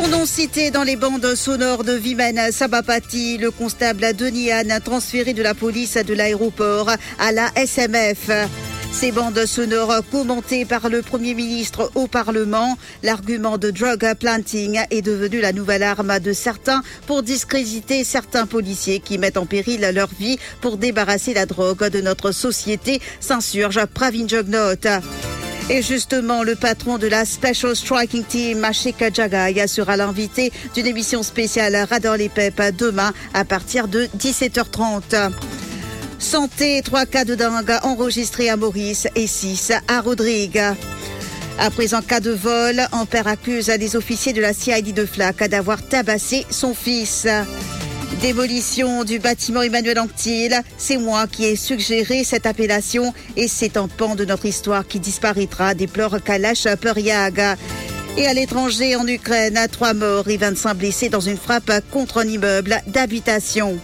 Son nom cité dans les bandes sonores de Vimen Sabapati, le constable Denis Anne transféré de la police de l'aéroport à la SMF. Ces bandes sonores commentées par le Premier ministre au Parlement, l'argument de drug planting est devenu la nouvelle arme de certains pour discréditer certains policiers qui mettent en péril leur vie pour débarrasser la drogue de notre société, s'insurge Pravin Jugnot. Et justement, le patron de la Special Striking Team, Ashika Jagai, sera l'invité d'une émission spéciale Radar les Pep demain à partir de 17h30. Santé, trois cas de dingue enregistrés à Maurice et six à Rodrigue. Après un cas de vol, un père accuse les officiers de la CID de Flac d'avoir tabassé son fils. Démolition du bâtiment Emmanuel Anctil, c'est moi qui ai suggéré cette appellation et c'est un pan de notre histoire qui disparaîtra, déplore Kalash Periag. Et à l'étranger, en Ukraine, trois morts et 25 blessés dans une frappe contre un immeuble d'habitation.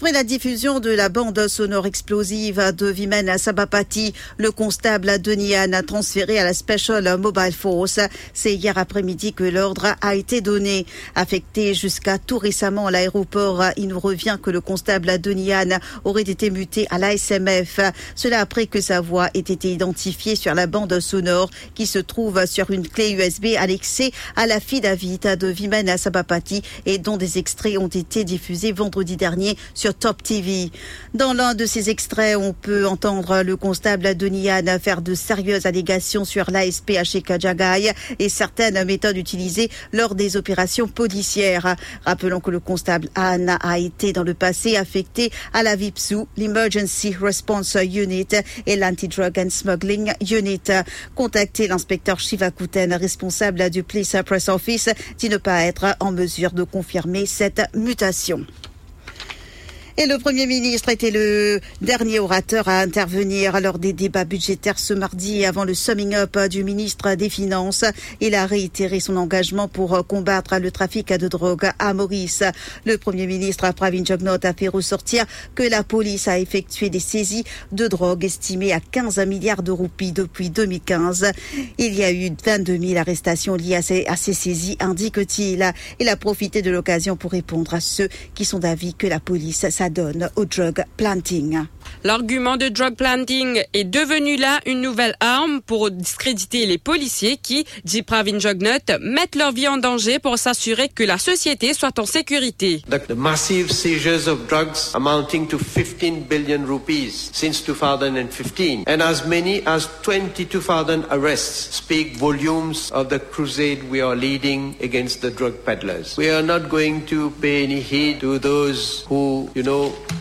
Après la diffusion de la bande sonore explosive de Vimen Sabapati, le constable Denian a transféré à la Special Mobile Force. C'est hier après-midi que l'ordre a été donné. Affecté jusqu'à tout récemment à l'aéroport, il nous revient que le constable Denian aurait été muté à l'ASMF. Cela après que sa voix ait été identifiée sur la bande sonore qui se trouve sur une clé USB annexée à la David de Vimen Sabapati et dont des extraits ont été diffusés vendredi dernier sur Top TV. Dans l'un de ces extraits, on peut entendre le constable Denian faire de sérieuses allégations sur l'ASP à Jagai et certaines méthodes utilisées lors des opérations policières. Rappelons que le constable Anne a été dans le passé affecté à la VIPSU, l'Emergency Response Unit et l'Anti-Drug and Smuggling Unit. Contacté l'inspecteur Shivakuten, responsable du Police Press Office, dit ne pas être en mesure de confirmer cette mutation. Et le Premier ministre était le dernier orateur à intervenir lors des débats budgétaires ce mardi avant le summing up du ministre des Finances. Il a réitéré son engagement pour combattre le trafic de drogue à Maurice. Le Premier ministre Pravin Jugnot a fait ressortir que la police a effectué des saisies de drogue estimées à 15 milliards de roupies depuis 2015. Il y a eu 22 000 arrestations liées à ces, saisies, indique-t-il. Il a profité de l'occasion pour répondre à ceux qui sont d'avis que la police donne au drug planting. L'argument de drug planting est devenu là une nouvelle arme pour discréditer les policiers qui, dit Pravin Jugnut, mettent leur vie en danger pour s'assurer que la société soit en sécurité. The, the massive seizures of drugs amounting to 15 billion rupees since 2015 and as many as 22,000 arrests speak volumes of the crusade we are leading against the drug peddlers. We are not going to pay any heed to those who, you know,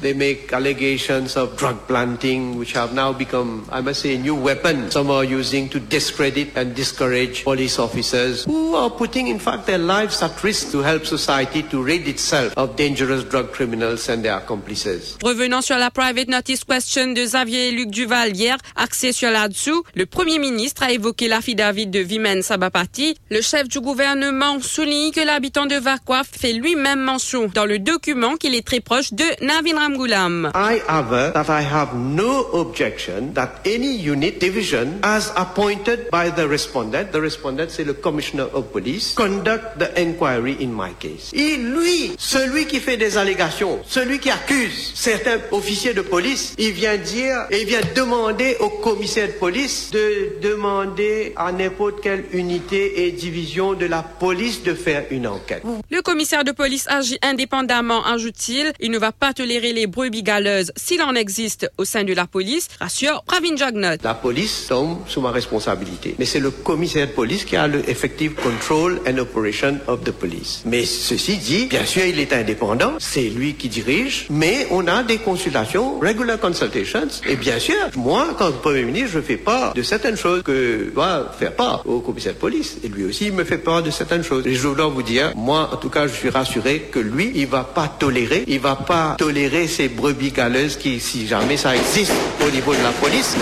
they make allegations of drug planting, which have now become, I must say, a new weapon some are using to discredit and discourage police officers who are putting, in fact, their lives at risk to help society to rid itself of dangerous drug criminals and their accomplices. Sur la private notice question de Xavier Luc Duval hier, axé sur là-dessous, le Premier ministre a évoqué l'affidavit de Vimen Sabapati. Le chef du gouvernement souligne que l'habitant de Vakwa fait lui-même mention dans le document qu'il est très proche de Navin Ramgoulam. I aver that I have no objection that any unit division as appointed by the respondent, the respondent c'est le commissioner of police, conduct the inquiry in my case. Et lui, celui qui fait des allégations, celui qui accuse certains officiers de police, il vient dire et il vient demander au commissaire de police de demander à n'importe quelle unité et division de la police de faire une enquête. Le commissaire de police agit indépendamment, ajoute-t-il. Il ne va pas tolérer les brebis galeuses s'il en existe au sein de la police, rassure Pravin Jugnut. La police tombe sous ma responsabilité. Mais c'est le commissaire de police qui a le effective control and operation of the police. Mais ceci dit, bien sûr, il est indépendant, c'est lui qui dirige, mais on a des consultations, regular consultations, et bien sûr, moi, quand Premier ministre, je fais part de certaines choses que doit faire part au commissaire de police. Et lui aussi, il me fait part de certaines choses. Et je dois vous dire, moi, en tout cas, je suis rassuré que lui, il va pas tolérer, il va pas tolérer ces brebis galeuses qui, si jamais ça existe au niveau de la police.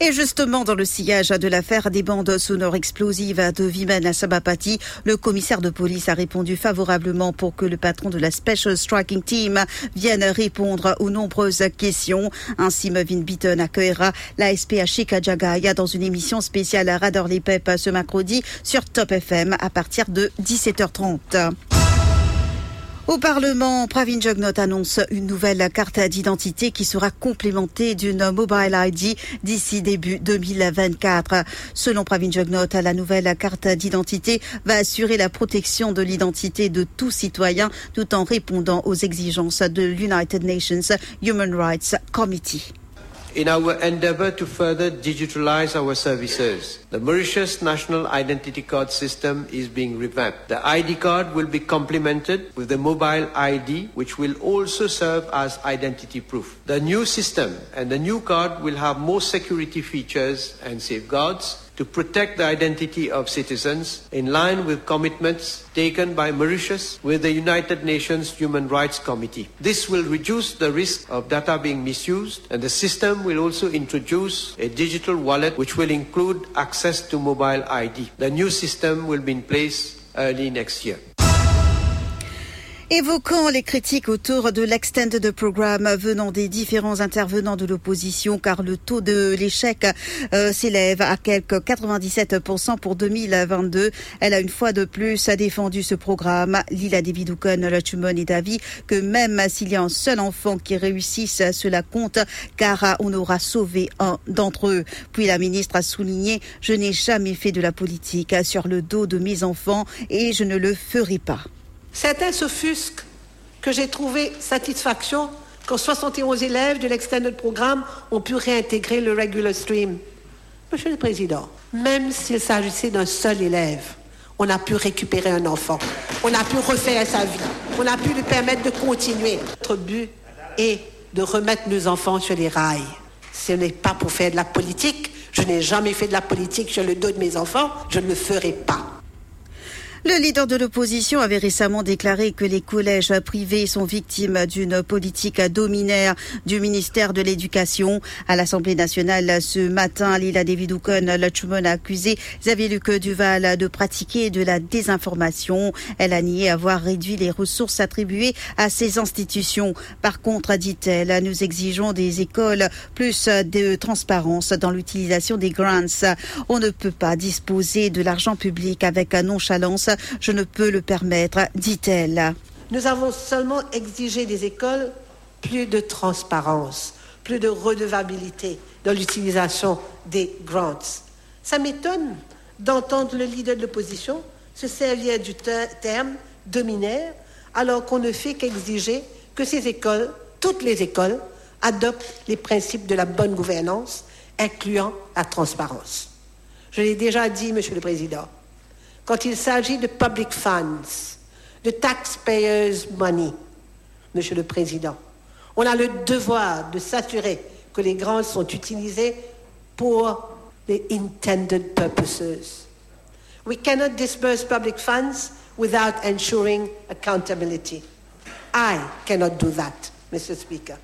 Et justement, dans le sillage de l'affaire des bandes sonores explosives de Vimen à Sabapati, le commissaire de police a répondu favorablement pour que le patron de la Special Striking Team vienne répondre aux nombreuses questions. Ainsi, Mevin Beaton accueillera la SPH Kajagaya dans une émission spéciale à Radar les Pep ce mercredi sur Top FM à partir de 17h30. Au Parlement, Pravin Jugnot annonce une nouvelle carte d'identité qui sera complémentée d'une mobile ID d'ici début 2024. Selon Pravin Jugnot, la nouvelle carte d'identité va assurer la protection de l'identité de tout citoyen tout en répondant aux exigences de l'United Nations Human Rights Committee. In our endeavor to further digitalize our services. The Mauritius National Identity Card system is being revamped. The ID card will be complemented with the mobile ID, which will also serve as identity proof. The new system and the new card will have more security features and safeguards to protect the identity of citizens in line with commitments taken by Mauritius with the United Nations Human Rights Committee. This will reduce the risk of data being misused and the system will also introduce a digital wallet which will include access to mobile ID. The new system will be in place early next year. Évoquant les critiques autour de l'extended programme venant des différents intervenants de l'opposition, car le taux de l'échec euh, s'élève à quelque 97% pour 2022. Elle a une fois de plus défendu ce programme. Lila Davidouken, Lachumon est d'avis que même s'il y a un seul enfant qui réussisse, cela compte, car on aura sauvé un d'entre eux. Puis la ministre a souligné, je n'ai jamais fait de la politique sur le dos de mes enfants et je ne le ferai pas. Certains s'offusquent que j'ai trouvé satisfaction quand 71 élèves de l'extended programme ont pu réintégrer le regular stream. Monsieur le Président, même s'il s'agissait d'un seul élève, on a pu récupérer un enfant, on a pu refaire sa vie, on a pu lui permettre de continuer. Notre but est de remettre nos enfants sur les rails. Ce n'est pas pour faire de la politique. Je n'ai jamais fait de la politique sur le dos de mes enfants. Je ne le ferai pas. Le leader de l'opposition avait récemment déclaré que les collèges privés sont victimes d'une politique dominaire du ministère de l'Éducation. À l'Assemblée nationale ce matin, Lila David-Oukon a accusé Xavier Luc Duval de pratiquer de la désinformation. Elle a nié avoir réduit les ressources attribuées à ces institutions. Par contre, dit-elle, nous exigeons des écoles plus de transparence dans l'utilisation des grants. On ne peut pas disposer de l'argent public avec nonchalance je ne peux le permettre, dit-elle. Nous avons seulement exigé des écoles plus de transparence, plus de redevabilité dans l'utilisation des grants. Ça m'étonne d'entendre le leader de l'opposition se servir du terme dominaire alors qu'on ne fait qu'exiger que ces écoles, toutes les écoles, adoptent les principes de la bonne gouvernance, incluant la transparence. Je l'ai déjà dit, Monsieur le Président, quand il s'agit de public funds, de taxpayers' money, Monsieur le Président. On a le devoir de s'assurer que les grants sont utilisés pour les intended purposes. We cannot disburse public funds without ensuring accountability. I cannot do that, Mr. Speaker.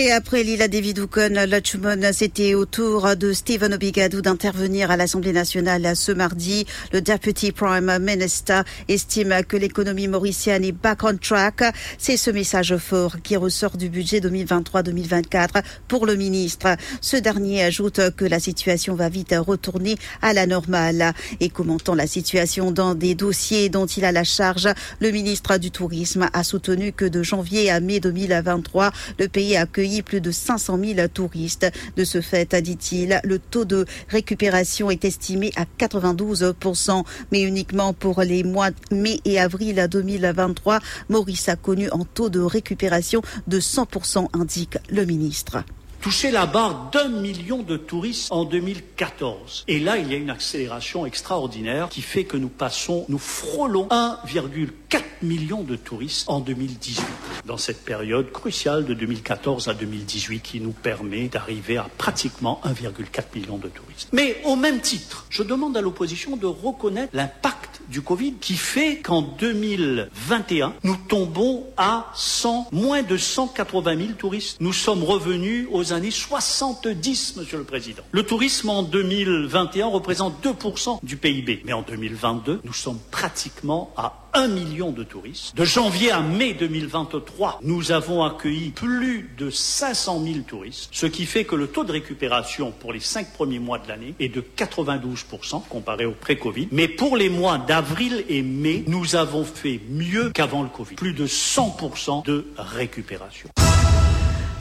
Et après Lila David-Oukon, Lachumon, c'était au tour de Stephen Obigadou d'intervenir à l'Assemblée nationale ce mardi. Le Deputy Prime Minister estime que l'économie mauricienne est back on track. C'est ce message fort qui ressort du budget 2023-2024 pour le ministre. Ce dernier ajoute que la situation va vite retourner à la normale. Et commentant la situation dans des dossiers dont il a la charge, le ministre du Tourisme a soutenu que de janvier à mai 2023, le pays a plus de 500 000 touristes. De ce fait, dit-il, le taux de récupération est estimé à 92% mais uniquement pour les mois mai et avril 2023. Maurice a connu un taux de récupération de 100% indique le ministre toucher la barre d'un million de touristes en 2014. Et là, il y a une accélération extraordinaire qui fait que nous passons, nous frôlons 1,4 million de touristes en 2018. Dans cette période cruciale de 2014 à 2018 qui nous permet d'arriver à pratiquement 1,4 million de touristes. Mais au même titre, je demande à l'opposition de reconnaître l'impact du Covid qui fait qu'en 2021, nous tombons à 100, moins de 180 000 touristes. Nous sommes revenus aux années 70, Monsieur le Président. Le tourisme en 2021 représente 2% du PIB. Mais en 2022, nous sommes pratiquement à 1 million de touristes. De janvier à mai 2023, nous avons accueilli plus de 500 000 touristes, ce qui fait que le taux de récupération pour les cinq premiers mois de l'année est de 92% comparé au pré-Covid. Mais pour les mois d'avril et mai, nous avons fait mieux qu'avant le Covid. Plus de 100% de récupération.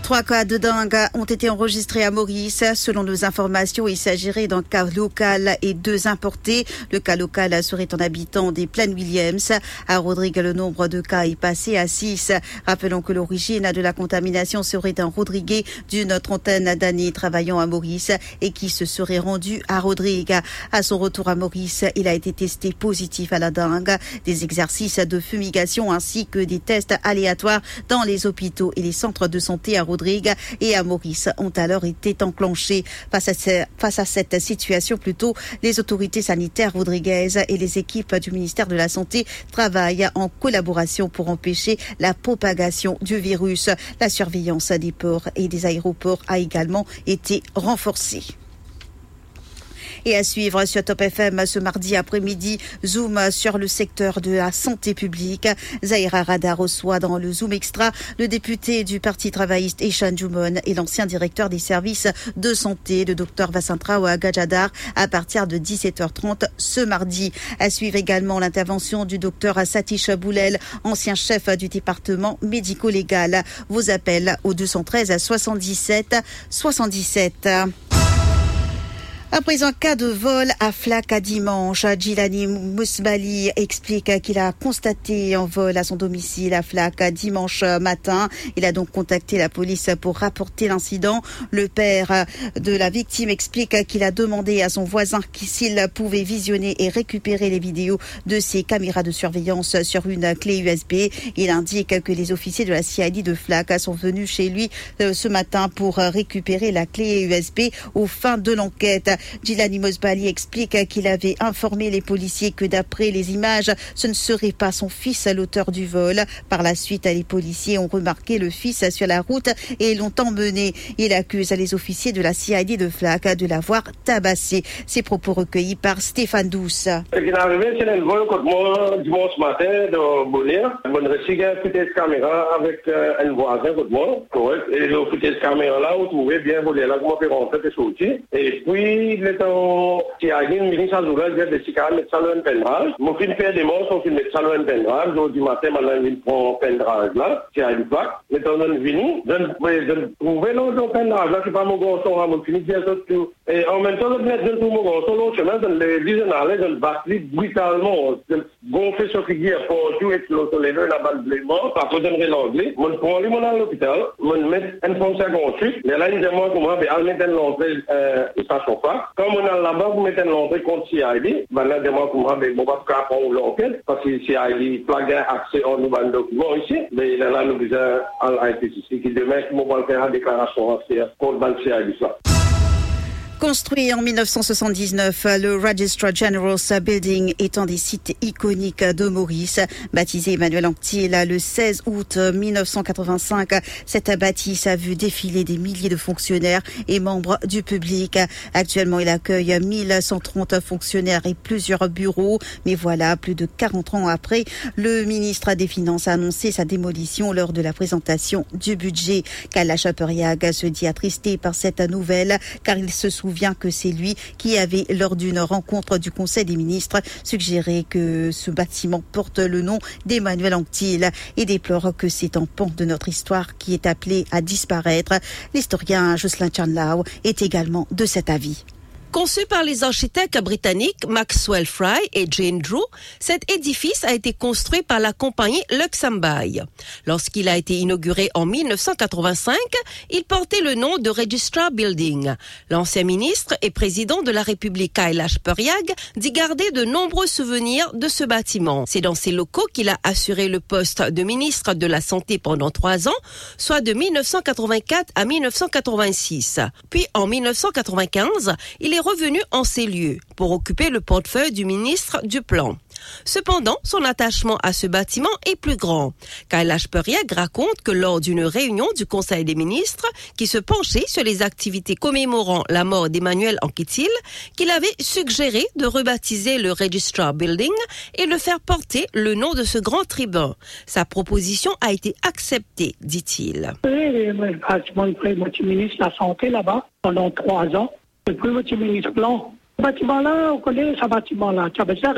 Trois cas de dengue ont été enregistrés à Maurice. Selon nos informations, il s'agirait d'un cas local et deux importés. Le cas local serait un habitant des Plaines Williams. À Rodrigue, le nombre de cas est passé à six. Rappelons que l'origine de la contamination serait un Rodrigué d'une trentaine d'années travaillant à Maurice et qui se serait rendu à Rodrigue. À son retour à Maurice, il a été testé positif à la dengue. Des exercices de fumigation ainsi que des tests aléatoires dans les hôpitaux et les centres de santé à Rodrigue et à Maurice ont alors été enclenchés. Face à, cette situation, plutôt, les autorités sanitaires rodriguaises et les équipes du ministère de la Santé travaillent en collaboration pour empêcher la propagation du virus. La surveillance des ports et des aéroports a également été renforcée. Et à suivre sur Top FM ce mardi après-midi, Zoom sur le secteur de la santé publique. Zahira Rada reçoit dans le Zoom Extra le député du Parti travailliste Eshan Jumon et l'ancien directeur des services de santé, le docteur Vassantra Gajadar, à partir de 17h30 ce mardi. À suivre également l'intervention du docteur Satish Boulel, ancien chef du département médico-légal. Vos appels au 213 à 77 77. Après un cas de vol à Flac à dimanche, Gilani Mousbali explique qu'il a constaté un vol à son domicile à Flac dimanche matin. Il a donc contacté la police pour rapporter l'incident. Le père de la victime explique qu'il a demandé à son voisin s'il pouvait visionner et récupérer les vidéos de ses caméras de surveillance sur une clé USB. Il indique que les officiers de la CID de Flac sont venus chez lui euh, ce matin pour récupérer la clé USB aux fins de l'enquête. Gilani Mosbali explique qu'il avait informé les policiers que d'après les images, ce ne serait pas son fils à l'auteur du vol. Par la suite, les policiers ont remarqué le fils sur la route et l'ont emmené. Il accuse les officiers de la CID de Flac de l'avoir tabassé. Ces propos recueillis par Stéphane Douce. Dimanche matin de Bonheur. Je reçu un footage caméra avec euh, un voisin moi. Et caméra là, vous trouvez bien volé là, on rentrer et sortir. Et puis, leto ti agin mini sa zura dia de sikara met salo en pendrage. Mon fin fait des morts, son fin met en pendrage. Donc du matin, maintenant, il prend pendrage là, ti a une plaque. Mettons dans vini, donne, donne, trouver l'autre pendrage là, c'est pas mon mon. Et en même temps, le de tout mon gros son, l'autre chemin, les visionnaires, donne batterie brutalement, gonfler sur qui pour tout exploser les deux, la balle blément, par contre, donnerait l'anglais. Mon prend lui, à l'hôpital, mon met un foncé à là, il dit comment, mais, elle met euh, ça chauffe pas. Comme on a là-bas, vous mettez l'entrée contre CID. Maintenant, demande comment, mais bon, pas l'enquête, parce que CID plague accès aux nouveaux documents ici. Mais a là, nous disons, à l'IPCC, qui demain, on va faire une déclaration contre le CID. Construit en 1979, le Registrar General's Building est un des sites iconiques de Maurice. Baptisé Emmanuel Anctil le 16 août 1985, cette bâtisse a vu défiler des milliers de fonctionnaires et membres du public. Actuellement, il accueille 1130 fonctionnaires et plusieurs bureaux. Mais voilà, plus de 40 ans après, le ministre des Finances a annoncé sa démolition lors de la présentation du budget. Kalash Chaperiag se dit attristé par cette nouvelle car il se souvient souvient que c'est lui qui avait, lors d'une rencontre du Conseil des ministres, suggéré que ce bâtiment porte le nom d'Emmanuel Anctil et déplore que c'est un pan de notre histoire qui est appelé à disparaître. L'historien Jocelyn Chanlao est également de cet avis. Conçu par les architectes britanniques Maxwell Fry et Jane Drew, cet édifice a été construit par la compagnie Luxembourg. Lorsqu'il a été inauguré en 1985, il portait le nom de Registrar Building. L'ancien ministre et président de la République Kailash Periag dit garder de nombreux souvenirs de ce bâtiment. C'est dans ces locaux qu'il a assuré le poste de ministre de la Santé pendant trois ans, soit de 1984 à 1986. Puis en 1995, il est revenu en ces lieux pour occuper le portefeuille du ministre du Plan. Cependant, son attachement à ce bâtiment est plus grand. Kailash Periag raconte que lors d'une réunion du Conseil des ministres qui se penchait sur les activités commémorant la mort d'Emmanuel Anquetil, qu'il avait suggéré de rebaptiser le Registrar Building et de faire porter le nom de ce grand tribun. Sa proposition a été acceptée, dit-il. Oui, le ministre de la Santé là-bas pendant trois ans. Premier ministre bâtiment-là, on connaît ce bâtiment-là. Ça veut dire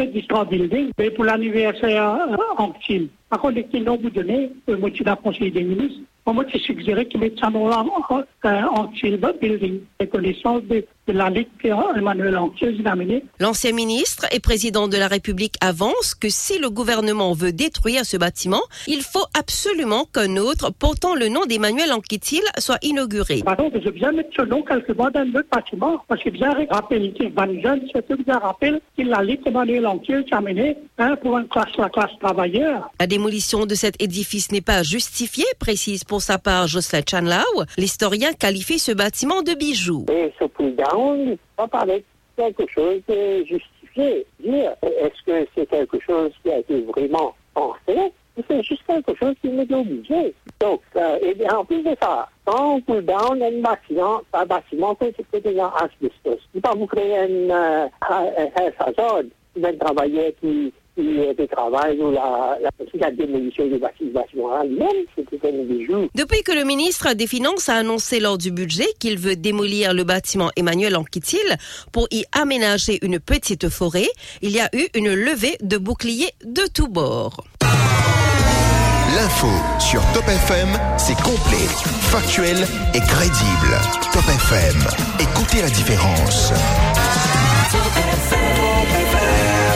building, mais pour l'anniversaire euh, en Chine. Par contre, les noms vous donnez, le motif d'un conseiller des ministres, moi, j'ai suggéré qu'ils mettent ça nom-là en building, les connaissances de, la Ligue Emmanuel Antier, L'ancien ministre et président de la République avance que si le gouvernement veut détruire ce bâtiment, il faut absolument qu'un autre portant le nom d'Emmanuel Anquetil soit inauguré. Pardon, je viens mettre ce nom quelque part dans le bâtiment, parce que bien rappelé, Van Jeune, c'est tout bien rappelé que la Ligue Emmanuel Antier a amené hein, pour une classe, la classe travailleur. La démolition de cet édifice n'est pas justifiée, précise pour sa part Jocelyn Chanlao. L'historien qualifie ce bâtiment de bijou. Et pull down, pas parler quelque chose de justifié. Dire, est-ce que c'est quelque chose qui a été vraiment pensé c'est juste quelque chose qui m'est obligé? Donc, euh, et bien, en plus de ça, quand on pull down un bâtiment, un bâtiment c'est déjà asbestos. Il pas vous créer un, euh, un un travailleur qui depuis que le ministre des Finances a annoncé lors du budget qu'il veut démolir le bâtiment Emmanuel Anquetil pour y aménager une petite forêt, il y a eu une levée de boucliers de tous bords. L'info sur Top FM, c'est complet, factuel et crédible. Top FM, écoutez la différence.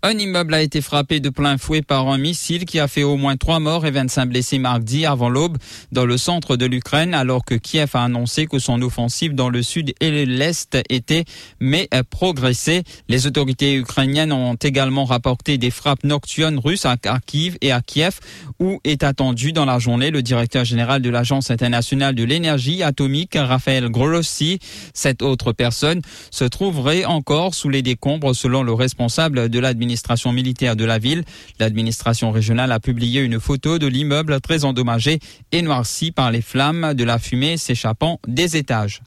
Un immeuble a été frappé de plein fouet par un missile qui a fait au moins trois morts et 25 blessés mardi avant l'aube dans le centre de l'Ukraine alors que Kiev a annoncé que son offensive dans le sud et l'est était mais progressé. Les autorités ukrainiennes ont également rapporté des frappes nocturnes russes à Kharkiv et à Kiev où est attendu dans la journée le directeur général de l'Agence internationale de l'énergie atomique Raphaël Grossi. Cette autre personne se trouverait encore sous les décombres selon le responsable de l'administration l'administration militaire de la ville. L'administration régionale a publié une photo de l'immeuble très endommagé et noirci par les flammes de la fumée s'échappant des étages.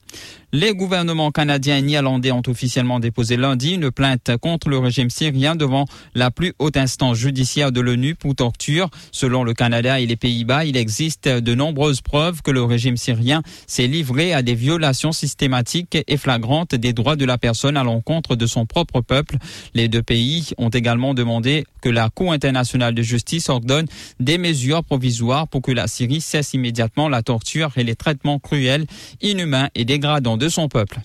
Les gouvernements canadiens et néerlandais ont officiellement déposé lundi une plainte contre le régime syrien devant la plus haute instance judiciaire de l'ONU pour torture. Selon le Canada et les Pays-Bas, il existe de nombreuses preuves que le régime syrien s'est livré à des violations systématiques et flagrantes des droits de la personne à l'encontre de son propre peuple. Les deux pays ont également demandé que la Cour internationale de justice ordonne des mesures provisoires pour que la Syrie cesse immédiatement la torture et les traitements cruels, inhumains et dégradants de son peuple.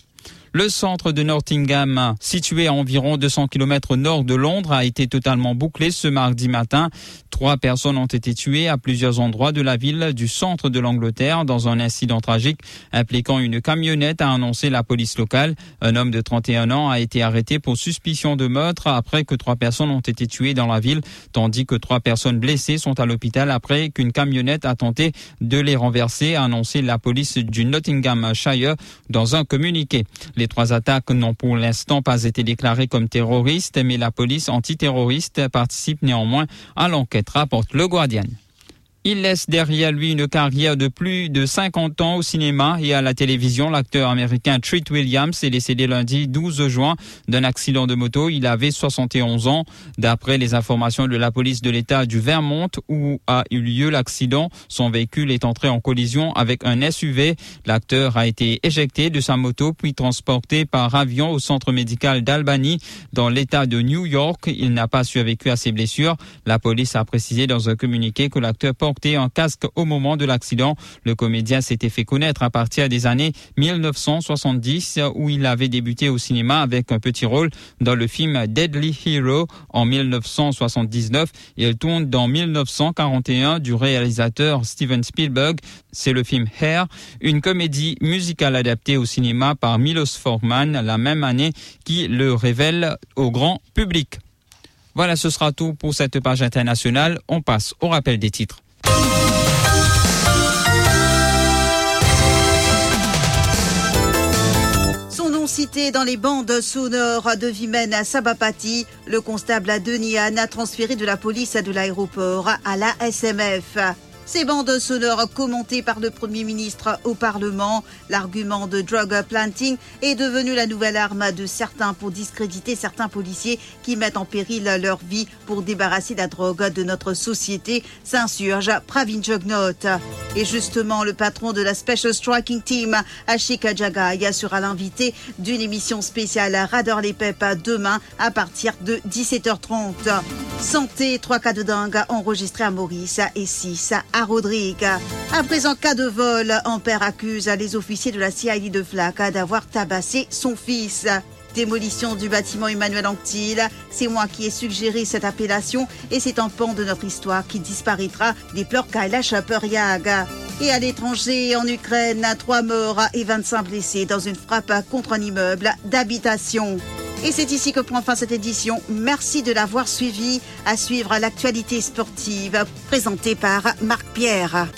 Le centre de Nottingham, situé à environ 200 km au nord de Londres, a été totalement bouclé ce mardi matin. Trois personnes ont été tuées à plusieurs endroits de la ville du centre de l'Angleterre dans un incident tragique impliquant une camionnette, a annoncé la police locale. Un homme de 31 ans a été arrêté pour suspicion de meurtre après que trois personnes ont été tuées dans la ville, tandis que trois personnes blessées sont à l'hôpital après qu'une camionnette a tenté de les renverser, a annoncé la police du Nottinghamshire dans un communiqué. Trois attaques n'ont pour l'instant pas été déclarées comme terroristes, mais la police antiterroriste participe néanmoins à l'enquête, rapporte le Guardian. Il laisse derrière lui une carrière de plus de 50 ans au cinéma et à la télévision. L'acteur américain Treat Williams est décédé lundi 12 juin d'un accident de moto. Il avait 71 ans. D'après les informations de la police de l'État du Vermont où a eu lieu l'accident, son véhicule est entré en collision avec un SUV. L'acteur a été éjecté de sa moto puis transporté par avion au centre médical d'Albany dans l'État de New York. Il n'a pas survécu à ses blessures. La police a précisé dans un communiqué que l'acteur porte un casque au moment de l'accident. Le comédien s'était fait connaître à partir des années 1970 où il avait débuté au cinéma avec un petit rôle dans le film Deadly Hero en 1979. Il tourne dans 1941 du réalisateur Steven Spielberg. C'est le film Hair, une comédie musicale adaptée au cinéma par Milos Forman la même année qui le révèle au grand public. Voilà, ce sera tout pour cette page internationale. On passe au rappel des titres. Dans les bandes sonores de Vimen à Sabapati, le constable à Denian a transféré de la police de l'aéroport à la SMF. Ces bandes sonores commentées par le Premier ministre au Parlement, l'argument de drug planting est devenu la nouvelle arme de certains pour discréditer certains policiers qui mettent en péril leur vie pour débarrasser la drogue de notre société, s'insurge Pravin. Et justement, le patron de la Special Striking Team, Ashika Jagai, sera l'invité d'une émission spéciale Radar les Pep demain à partir de 17h30. Santé, trois cas de dingue enregistrés à Maurice et 6 à Rodrigue. À présent, cas de vol, un père accuse les officiers de la CID de Flac d'avoir tabassé son fils. Démolition du bâtiment Emmanuel Anctil, c'est moi qui ai suggéré cette appellation et c'est un pan de notre histoire qui disparaîtra des pleurs Kaila Chaperiag. Et à l'étranger, en Ukraine, trois morts et 25 blessés dans une frappe contre un immeuble d'habitation. Et c'est ici que prend fin cette édition. Merci de l'avoir suivi. À suivre l'actualité sportive présentée par Marc Pierre.